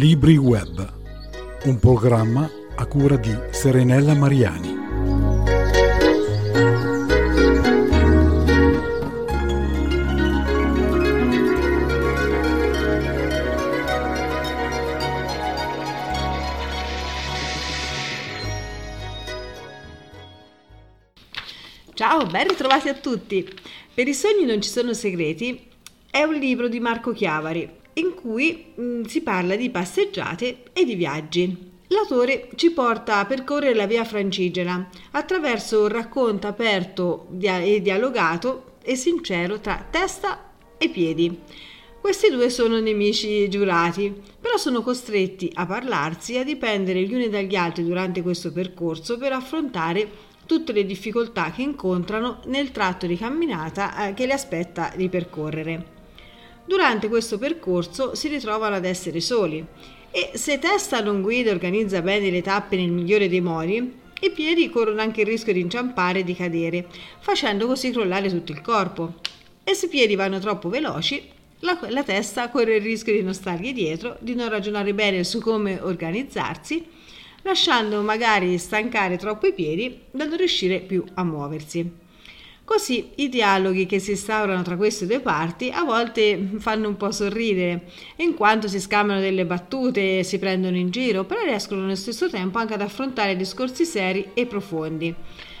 Libri Web, un programma a cura di Serenella Mariani. Ciao, ben ritrovati a tutti. Per i sogni non ci sono segreti è un libro di Marco Chiavari in cui mh, mm, si parla di passeggiate e di viaggi. L'autore ci porta a percorrere la via francigena attraverso un racconto aperto e dialogato e sincero tra testa e piedi. Questi due sono nemici giurati, però sono costretti a parlarsi e a dipendere gli uni dagli altri durante questo percorso per affrontare tutte le difficoltà che incontrano nel tratto di camminata eh, che li aspetta di percorrere. Durante questo percorso si ritrovano ad essere soli e se testa non guida e organizza bene le tappe nel migliore dei modi, i piedi corrono anche il rischio di inciampare e di cadere, facendo così crollare tutto il corpo. E se i piedi vanno troppo veloci, la, la testa corre il rischio di non stargli dietro, di non ragionare bene su come organizzarsi lasciando magari stancare troppo i piedi da non riuscire più a muoversi. Così i dialoghi che si instaurano tra queste due parti a volte fanno un po' sorridere, in quanto si scambiano delle battute si prendono in giro, però riescono allo stesso tempo anche ad affrontare discorsi seri e profondi,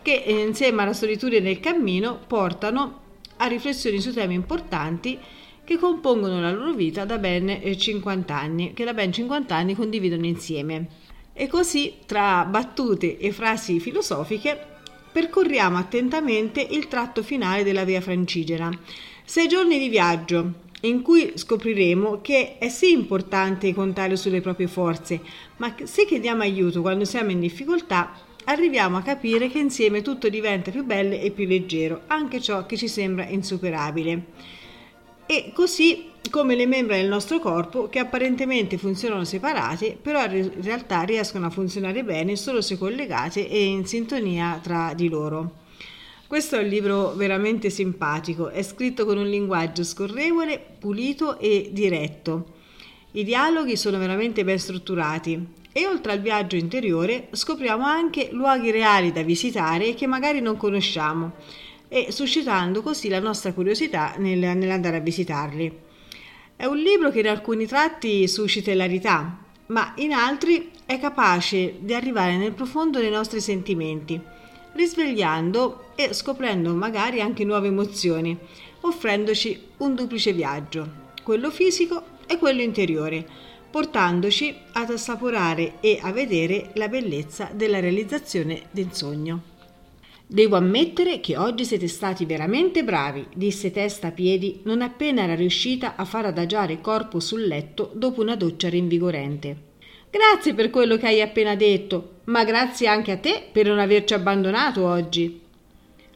che eh, insieme alla solitudine del cammino portano a riflessioni su temi importanti che compongono la loro vita da ben 50 eh, anni, che da ben 50 anni condividono insieme. E così, tra battute e frasi filosofiche, percorriamo attentamente il tratto finale della via francigena. Sei giorni di viaggio in cui scopriremo che è sì importante contare sulle proprie forze, ma se chiediamo aiuto quando siamo in difficoltà, arriviamo a capire che insieme tutto diventa più bello e più leggero, anche ciò che ci sembra insuperabile. E così come le membra del nostro corpo che apparentemente funzionano separate, però in realtà riescono a funzionare bene solo se collegate e in sintonia tra di loro. Questo è un libro veramente simpatico, è scritto con un linguaggio scorrevole, pulito e diretto. I dialoghi sono veramente ben strutturati e oltre al viaggio interiore scopriamo anche luoghi reali da visitare che magari non conosciamo e suscitando così la nostra curiosità nel, nell'andare a visitarli. È un libro che in alcuni tratti suscita ilarità, ma in altri è capace di arrivare nel profondo dei nostri sentimenti, risvegliando e scoprendo magari anche nuove emozioni, offrendoci un duplice viaggio, quello fisico e quello interiore, portandoci ad assaporare e a vedere la bellezza della realizzazione del sogno. Devo ammettere che oggi siete stati veramente bravi, disse Testa a piedi non appena era riuscita a far adagiare il corpo sul letto dopo una doccia rinvigorente. Grazie per quello che hai appena detto, ma grazie anche a te per non averci abbandonato oggi.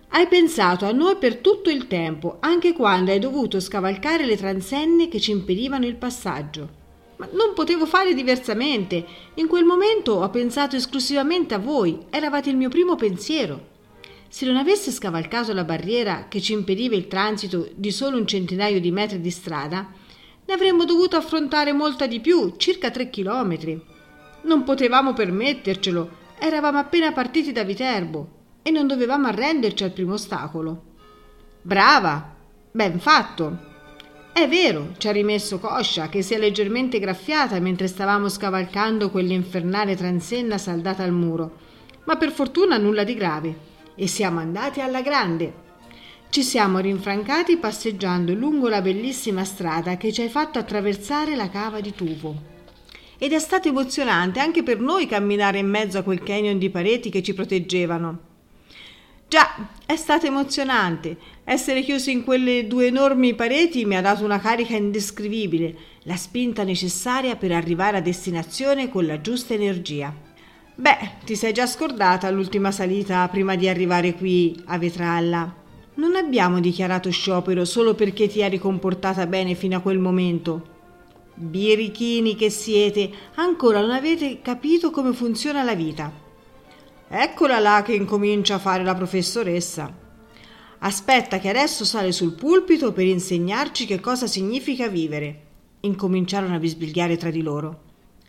Hai pensato a noi per tutto il tempo, anche quando hai dovuto scavalcare le transenne che ci impedivano il passaggio. Ma non potevo fare diversamente. In quel momento ho pensato esclusivamente a voi, eravate il mio primo pensiero. Se non avesse scavalcato la barriera che ci impediva il transito di solo un centinaio di metri di strada, ne avremmo dovuto affrontare molta di più, circa tre chilometri. Non potevamo permettercelo, eravamo appena partiti da Viterbo e non dovevamo arrenderci al primo ostacolo. Brava! Ben fatto! È vero, ci ha rimesso Coscia, che si è leggermente graffiata mentre stavamo scavalcando quell'infernale transenna saldata al muro, ma per fortuna nulla di grave e siamo andati alla grande. Ci siamo rinfrancati passeggiando lungo la bellissima strada che ci hai fatto attraversare la cava di Tuvo. Ed è stato emozionante anche per noi camminare in mezzo a quel canyon di pareti che ci proteggevano. Già, è stato emozionante. Essere chiusi in quelle due enormi pareti mi ha dato una carica indescrivibile, la spinta necessaria per arrivare a destinazione con la giusta energia. Beh, ti sei già scordata l'ultima salita prima di arrivare qui a Vetralla. Non abbiamo dichiarato sciopero solo perché ti eri comportata bene fino a quel momento. Birichini che siete, ancora non avete capito come funziona la vita. Eccola là che incomincia a fare la professoressa. Aspetta che adesso sale sul pulpito per insegnarci che cosa significa vivere. Incominciarono a bisbigliare tra di loro.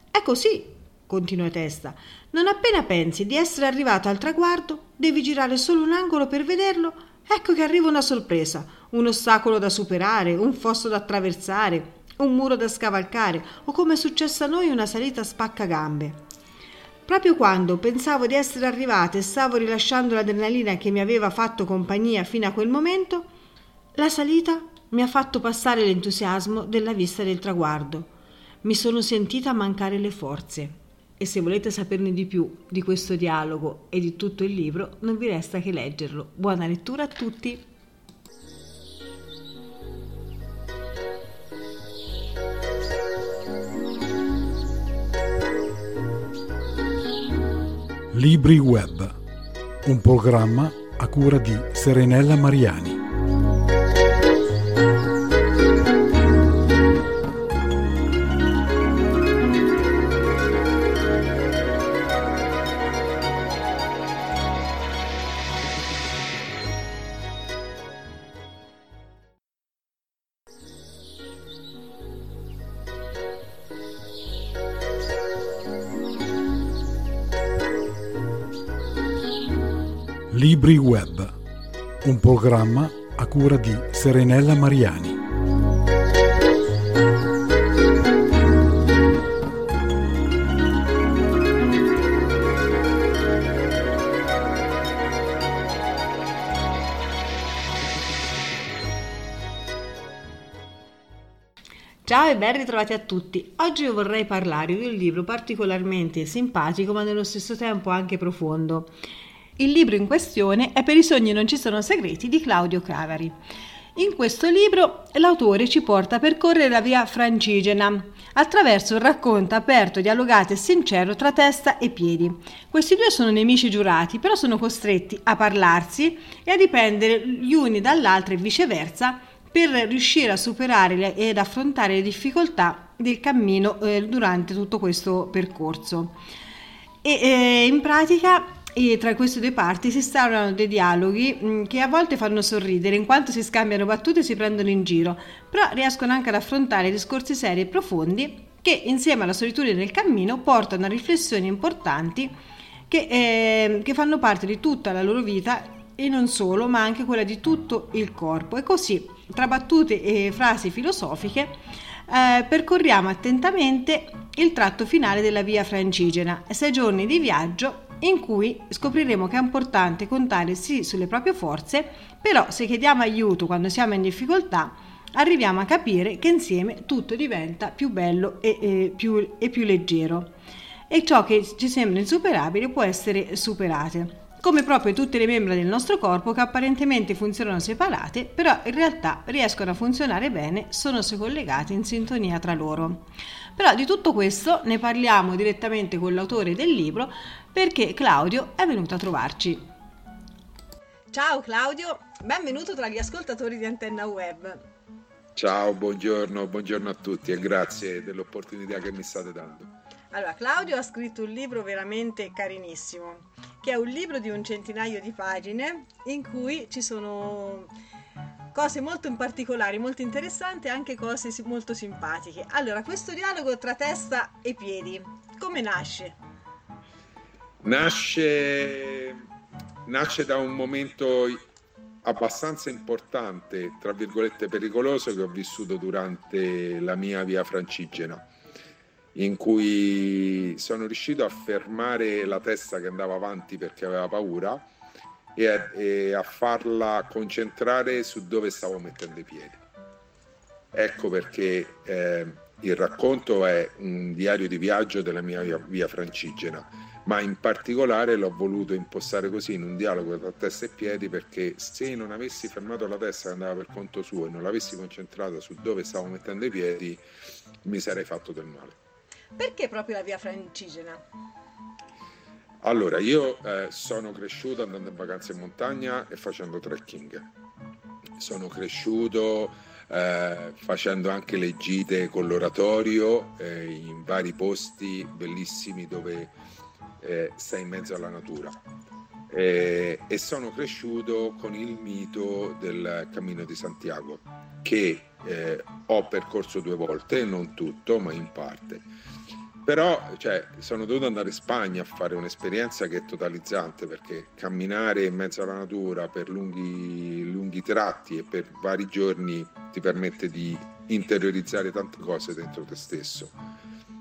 È così, continua Testa. Non appena pensi di essere arrivato al traguardo, devi girare solo un angolo per vederlo. Ecco che arriva una sorpresa, un ostacolo da superare, un fosso da attraversare, un muro da scavalcare o come è successo a noi una salita spaccagambe. Proprio quando pensavo di essere arrivata e stavo rilasciando l'adrenalina che mi aveva fatto compagnia fino a quel momento, la salita mi ha fatto passare l'entusiasmo della vista del traguardo. Mi sono sentita mancare le forze. E se volete saperne di più di questo dialogo e di tutto il libro, non vi resta che leggerlo. Buona lettura a tutti! Libri Web, un programma a cura di Serenella Mariani. Libri Web, un programma a cura di Serenella Mariani. Ciao e ben ritrovati a tutti. Oggi io vorrei parlarvi di un libro particolarmente simpatico ma nello stesso tempo anche profondo. Il libro in questione è Per i sogni non ci sono segreti di Claudio Cavari. In questo libro l'autore ci porta a percorrere la via francigena attraverso un racconto aperto, dialogato e sincero tra testa e piedi. Questi due sono nemici giurati, però sono costretti a parlarsi e a dipendere gli uni dall'altro e viceversa per riuscire a superare ed affrontare le difficoltà del cammino eh, durante tutto questo percorso. E eh, in pratica e tra queste due parti si instaurano dei dialoghi mm, che a volte fanno sorridere in quanto si scambiano battute e si prendono in giro, però riescono anche ad affrontare discorsi seri e profondi che insieme alla solitudine del cammino portano a riflessioni importanti che, eh, che fanno parte di tutta la loro vita e non solo, ma anche quella di tutto il corpo. E così, tra battute e frasi filosofiche, eh, percorriamo attentamente il tratto finale della via francigena, sei giorni di viaggio in cui scopriremo che è importante contare sì sulle proprie forze, però se chiediamo aiuto quando siamo in difficoltà, arriviamo a capire che insieme tutto diventa più bello e, e, più, e più leggero. E ciò che ci sembra insuperabile può essere superato come proprio tutte le membra del nostro corpo che apparentemente funzionano separate, però in realtà riescono a funzionare bene, sono se collegate in sintonia tra loro. Però di tutto questo ne parliamo direttamente con l'autore del libro perché Claudio è venuto a trovarci. Ciao Claudio, benvenuto tra gli ascoltatori di Antenna Web. Ciao, buongiorno, buongiorno a tutti e grazie dell'opportunità che mi state dando. Allora, Claudio ha scritto un libro veramente carinissimo, che è un libro di un centinaio di pagine in cui ci sono cose molto in particolari, molto interessanti e anche cose molto simpatiche. Allora, questo dialogo tra testa e piedi, come nasce? Nasce, nasce da un momento abbastanza importante, tra virgolette pericoloso, che ho vissuto durante la mia via francigena, in cui sono riuscito a fermare la testa che andava avanti perché aveva paura e a, e a farla concentrare su dove stavo mettendo i piedi. Ecco perché eh, il racconto è un diario di viaggio della mia via, via francigena, ma in particolare l'ho voluto impostare così in un dialogo tra testa e piedi perché se non avessi fermato la testa che andava per conto suo e non l'avessi concentrata su dove stavo mettendo i piedi, mi sarei fatto del male. Perché proprio la via francigena? Allora, io eh, sono cresciuto andando in vacanza in montagna e facendo trekking. Sono cresciuto eh, facendo anche le gite con l'oratorio eh, in vari posti bellissimi dove eh, sei in mezzo alla natura. e sono cresciuto con il mito del Cammino di Santiago, che eh, ho percorso due volte, non tutto, ma in parte però cioè, sono dovuto andare in Spagna a fare un'esperienza che è totalizzante perché camminare in mezzo alla natura per lunghi, lunghi tratti e per vari giorni ti permette di interiorizzare tante cose dentro te stesso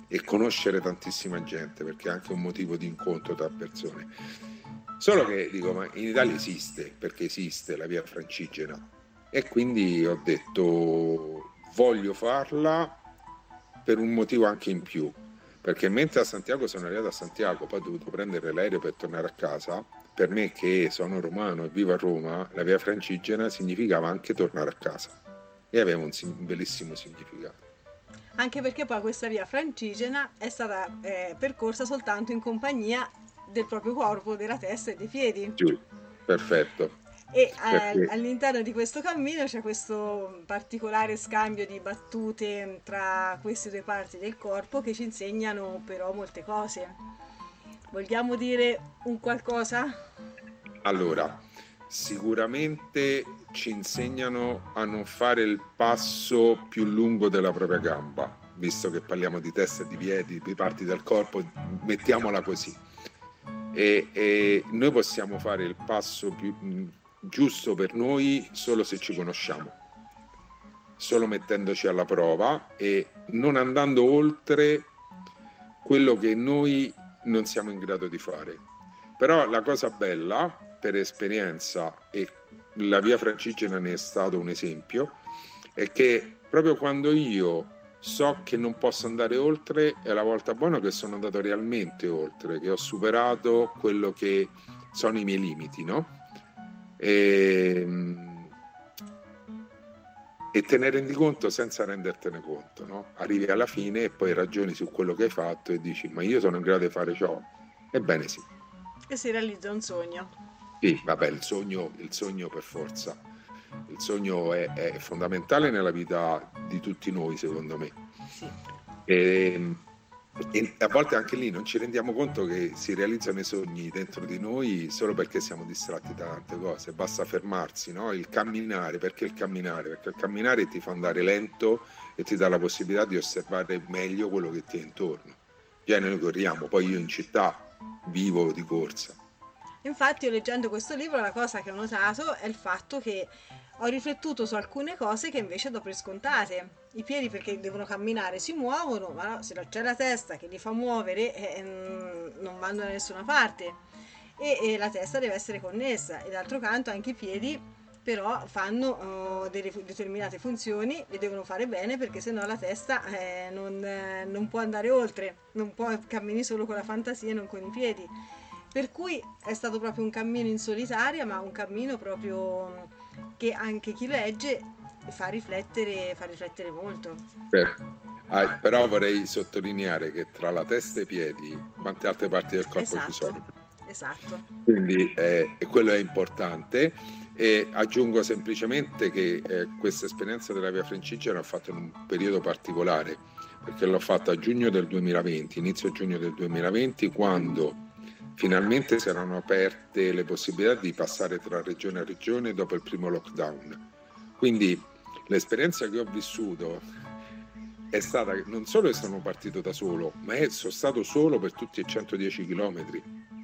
e conoscere tantissima gente perché è anche un motivo di incontro tra persone. Solo che dico, ma in Italia esiste, perché esiste la via francigena e quindi ho detto voglio farla per un motivo anche in più perché mentre a Santiago sono arrivato a Santiago, poi ho dovuto prendere l'aereo per tornare a casa, per me che sono romano e vivo a Roma, la via francigena significava anche tornare a casa e aveva un, un bellissimo significato. Anche perché poi questa via francigena è stata eh, percorsa soltanto in compagnia del proprio corpo, della testa e dei piedi. Giù, perfetto. E eh, all'interno di questo cammino c'è questo particolare scambio di battute tra queste due parti del corpo che ci insegnano però molte cose. Vogliamo dire un qualcosa? Allora, sicuramente ci insegnano a non fare il passo più lungo della propria gamba, visto che parliamo di testa di piedi, di parti del corpo, mettiamola così. E, e noi possiamo fare il passo più, giusto per noi solo se ci conosciamo, solo mettendoci alla prova e non andando oltre quello che noi non siamo in grado di fare. Però la cosa bella, per esperienza, e la via francigena ne è stato un esempio, è che proprio quando io so che non posso andare oltre, è la volta buona che sono andato realmente oltre, che ho superato quello che sono i miei limiti, no? E, ehm, e te ne rendi conto senza rendertene conto. No? Arrivi alla fine e poi ragioni su quello che hai fatto e dici ma io sono in grado di fare ciò. Ebbene sì. E si realizza un sogno. Sì, vabbè, il sogno, il sogno per forza. Il sogno è, è, fondamentale nella vita di tutti noi, secondo me. Sì. E, ehm, e a volte anche lì non ci rendiamo conto che si realizzano i sogni dentro di noi solo perché siamo distratti da tante cose. Basta fermarsi, no? Il camminare, perché il camminare? Perché il camminare ti fa andare lento e ti dà la possibilità di osservare meglio quello che ti è intorno. Già noi corriamo, poi io in città vivo di corsa. Infatti io leggendo questo libro la cosa che ho notato è il fatto che ho riflettuto su alcune cose che invece do per scontate. I piedi perché devono camminare si muovono, ma se non c'è la testa che li fa muovere eh, mm, non vanno da nessuna parte. E, e, la testa deve essere connessa. E d'altro canto anche i piedi però fanno uh, delle determinate funzioni, le devono fare bene perché sennò la testa eh, non, eh, non può andare oltre, non può cammini solo con la fantasia e non con i piedi. Per cui è stato proprio un cammino in solitaria, ma un cammino proprio che anche chi legge fa riflettere, fa riflettere molto. Beh, ah, però vorrei sottolineare che tra la testa e i piedi quante altre parti del corpo esatto, ci sono. Esatto. Quindi eh, quello è importante e aggiungo semplicemente che eh, questa esperienza della via Francigena l'ho fatta in un periodo particolare perché l'ho fatta a giugno del 2020, inizio giugno del 2020 quando Finalmente si erano aperte le possibilità di passare tra regione a regione dopo il primo lockdown. Quindi l'esperienza che ho vissuto è stata che non solo sono partito da solo, ma sono stato solo per tutti i 110 km.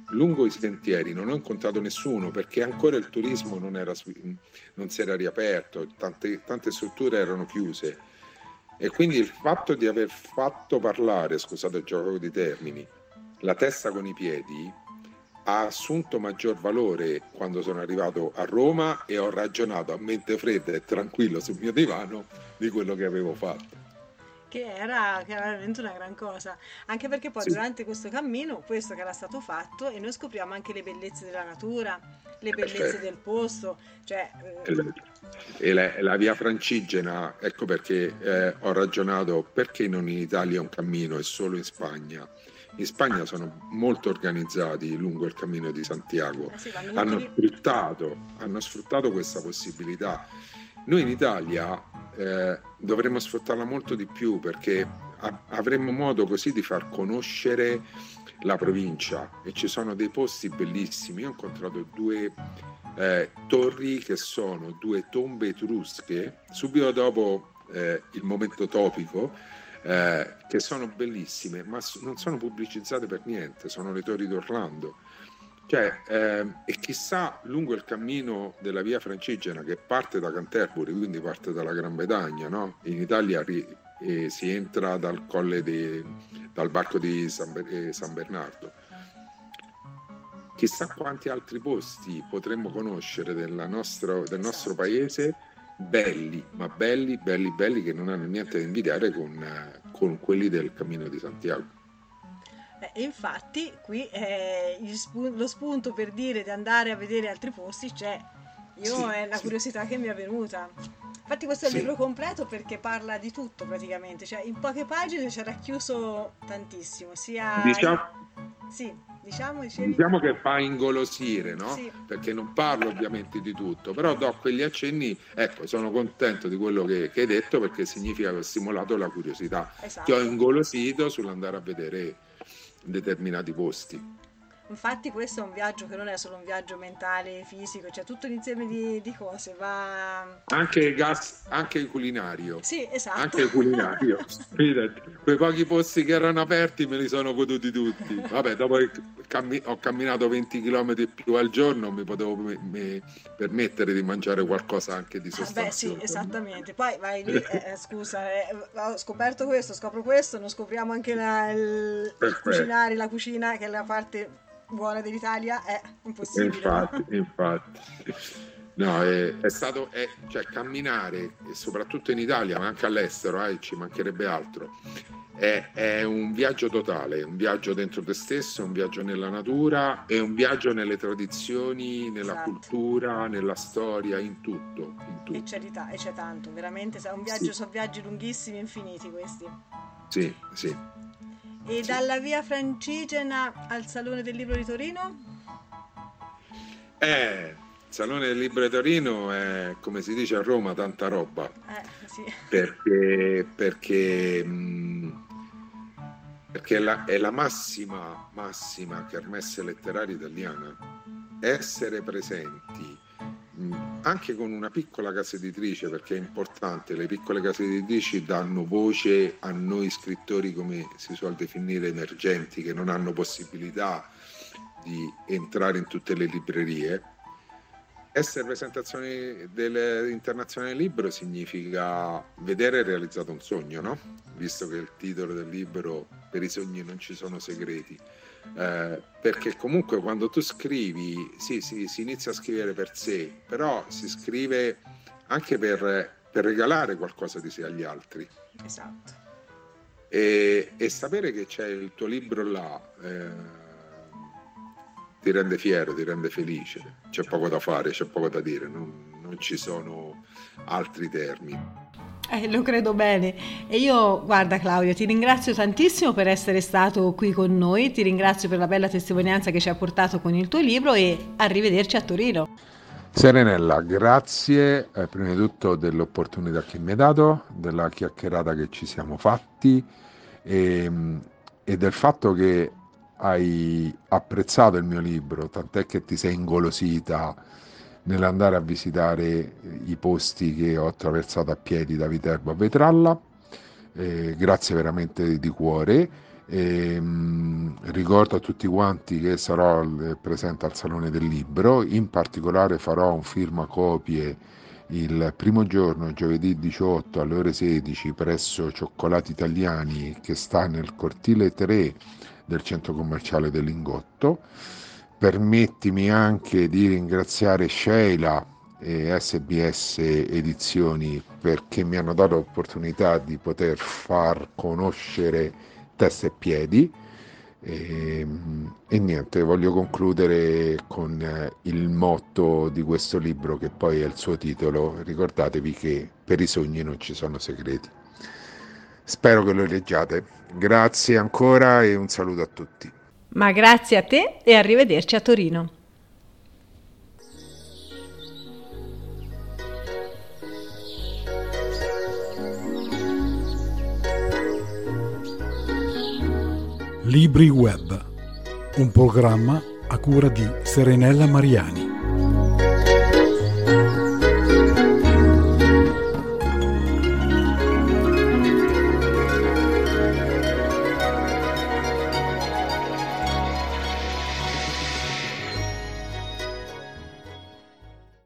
Lungo i sentieri non ho incontrato nessuno perché ancora il turismo non, era, non si era riaperto, tante, tante strutture erano chiuse. E quindi il fatto di aver fatto parlare, scusate il gioco di termini, la testa con i piedi ha assunto maggior valore quando sono arrivato a Roma e ho ragionato a mente fredda e tranquillo sul mio divano di quello che avevo fatto. Che era, che era veramente una gran cosa, anche perché poi sì. durante questo cammino, questo che era stato fatto, e noi scopriamo anche le bellezze della natura, le bellezze Perfetto. del posto. Cioè, e la, la, via francigena, ecco perché eh, ho ragionato perché non in Italia un cammino e solo in Spagna in Spagna sono molto organizzati lungo il cammino di Santiago, eh sì, hanno, sfruttato, hanno, sfruttato, questa possibilità. Noi in Italia eh, dovremmo sfruttarla molto di più perché a- avremmo modo così di far conoscere la provincia e ci sono dei posti bellissimi. Io ho incontrato due eh, torri che sono due tombe etrusche subito dopo eh, il momento topico eh, che sono bellissime, ma non sono pubblicizzate per niente, sono le torri d'Orlando. Cioè, eh, e chissà lungo il cammino della via francigena che parte da Canterbury, quindi parte dalla Gran Bretagna, no? in Italia ri, eh, si entra dal colle di, dal barco di San, eh, San Bernardo. Chissà quanti altri posti potremmo conoscere nostra, del nostro paese belli, ma belli, belli, belli che non hanno niente da invidiare con, con quelli del Cammino di Santiago. Eh, infatti qui eh, sp- lo spunto per dire di andare a vedere altri posti c'è. Io sì, è la sì. curiosità che mi è venuta. Infatti questo è il sì. libro completo perché parla di tutto praticamente, cioè in poche pagine c'è racchiuso tantissimo, sia... Diciamo... Sì, diciamo, diciamo che fa ingolosire, no? Sì. Perché non parlo ovviamente di tutto, però do quegli accenni, ecco, sono contento di quello che, che hai detto perché significa che ho stimolato la curiosità. Esatto. Ti ho ingolosito sull'andare a vedere determinati posti. Infatti questo è un viaggio che non è solo un viaggio mentale, fisico, c'è tutto un insieme di, di cose, va... Anche gas, anche culinario. Sì, esatto. Anche culinario. quei pochi posti che erano aperti me li sono goduti tutti. Vabbè, dopo che cammi- ho camminato 20 km più al giorno mi potevo me- me- permettere di mangiare qualcosa anche di sostanzioso. Ah, beh sì, esattamente. Poi vai lì, eh, eh, scusa, eh, ho scoperto questo, scopro questo, non scopriamo anche la, il, il cucinare, la cucina che è la parte buona dell'Italia è impossibile. Infatti, infatti. No, è, è stato è, cioè, camminare, soprattutto in Italia, ma anche all'estero, eh, ci mancherebbe altro. È, è, un viaggio totale, un viaggio dentro te stesso, un viaggio nella natura e un viaggio nelle tradizioni, nella esatto. cultura, nella storia, in tutto. In tutto. E, c'è ta- e c'è tanto, veramente, un viaggio, sì. sono viaggi lunghissimi e infiniti questi. Sì, sì. E dalla via Francigena al Salone del Libro di Torino? Eh, il Salone del Libro di Torino è, come si dice a Roma, tanta roba. Eh, sì. Perché, perché, mm, perché la, è la massima, massima kermesse letteraria italiana. Essere presenti anche con una piccola casa editrice, perché è importante, le piccole case editrici danno voce a noi scrittori, come si suol definire, emergenti, che non hanno possibilità di entrare in tutte le librerie. Essere presentazione dell'Internazionale Libro significa vedere realizzato un sogno, no? Visto che il titolo del libro Per i sogni non ci sono segreti eh, perché comunque quando tu scrivi, sì, sì, si inizia a scrivere per sé, però si scrive anche per, per regalare qualcosa di sé agli altri. Esatto. E, e sapere che c'è il tuo libro là eh, ti rende fiero, ti rende felice. C'è poco da fare, c'è poco da dire, non, non ci sono altri termini. Eh, lo credo bene. E io, guarda Claudio, ti ringrazio tantissimo per essere stato qui con noi, ti ringrazio per la bella testimonianza che ci ha portato con il tuo libro e arrivederci a Torino. Serenella, grazie eh, prima di tutto dell'opportunità che mi hai dato, della chiacchierata che ci siamo fatti e, ehm, e del fatto che hai apprezzato il mio libro, tant'è che ti sei ingolosita nell'andare a visitare i posti che ho attraversato a piedi da Viterbo a Vetralla. Eh, grazie veramente di cuore. E, mh, ricordo a tutti quanti che sarò presente al Salone del Libro, in particolare farò un firma copie il primo giorno, giovedì 18 alle ore 16, presso Cioccolati Italiani che sta nel cortile 3 del centro commerciale del Lingotto permettimi anche di ringraziare Sheila e SBS Edizioni perché mi hanno dato l'opportunità di poter far conoscere testa e piedi e, ehm, e, niente, voglio concludere con eh, il motto di questo libro che poi è il suo titolo, ricordatevi che per i sogni non ci sono segreti. Spero che lo leggiate. Grazie ancora e un saluto a tutti. Ma grazie a te e arrivederci a Torino. Libri Web, un programma a cura di Serenella Mariani.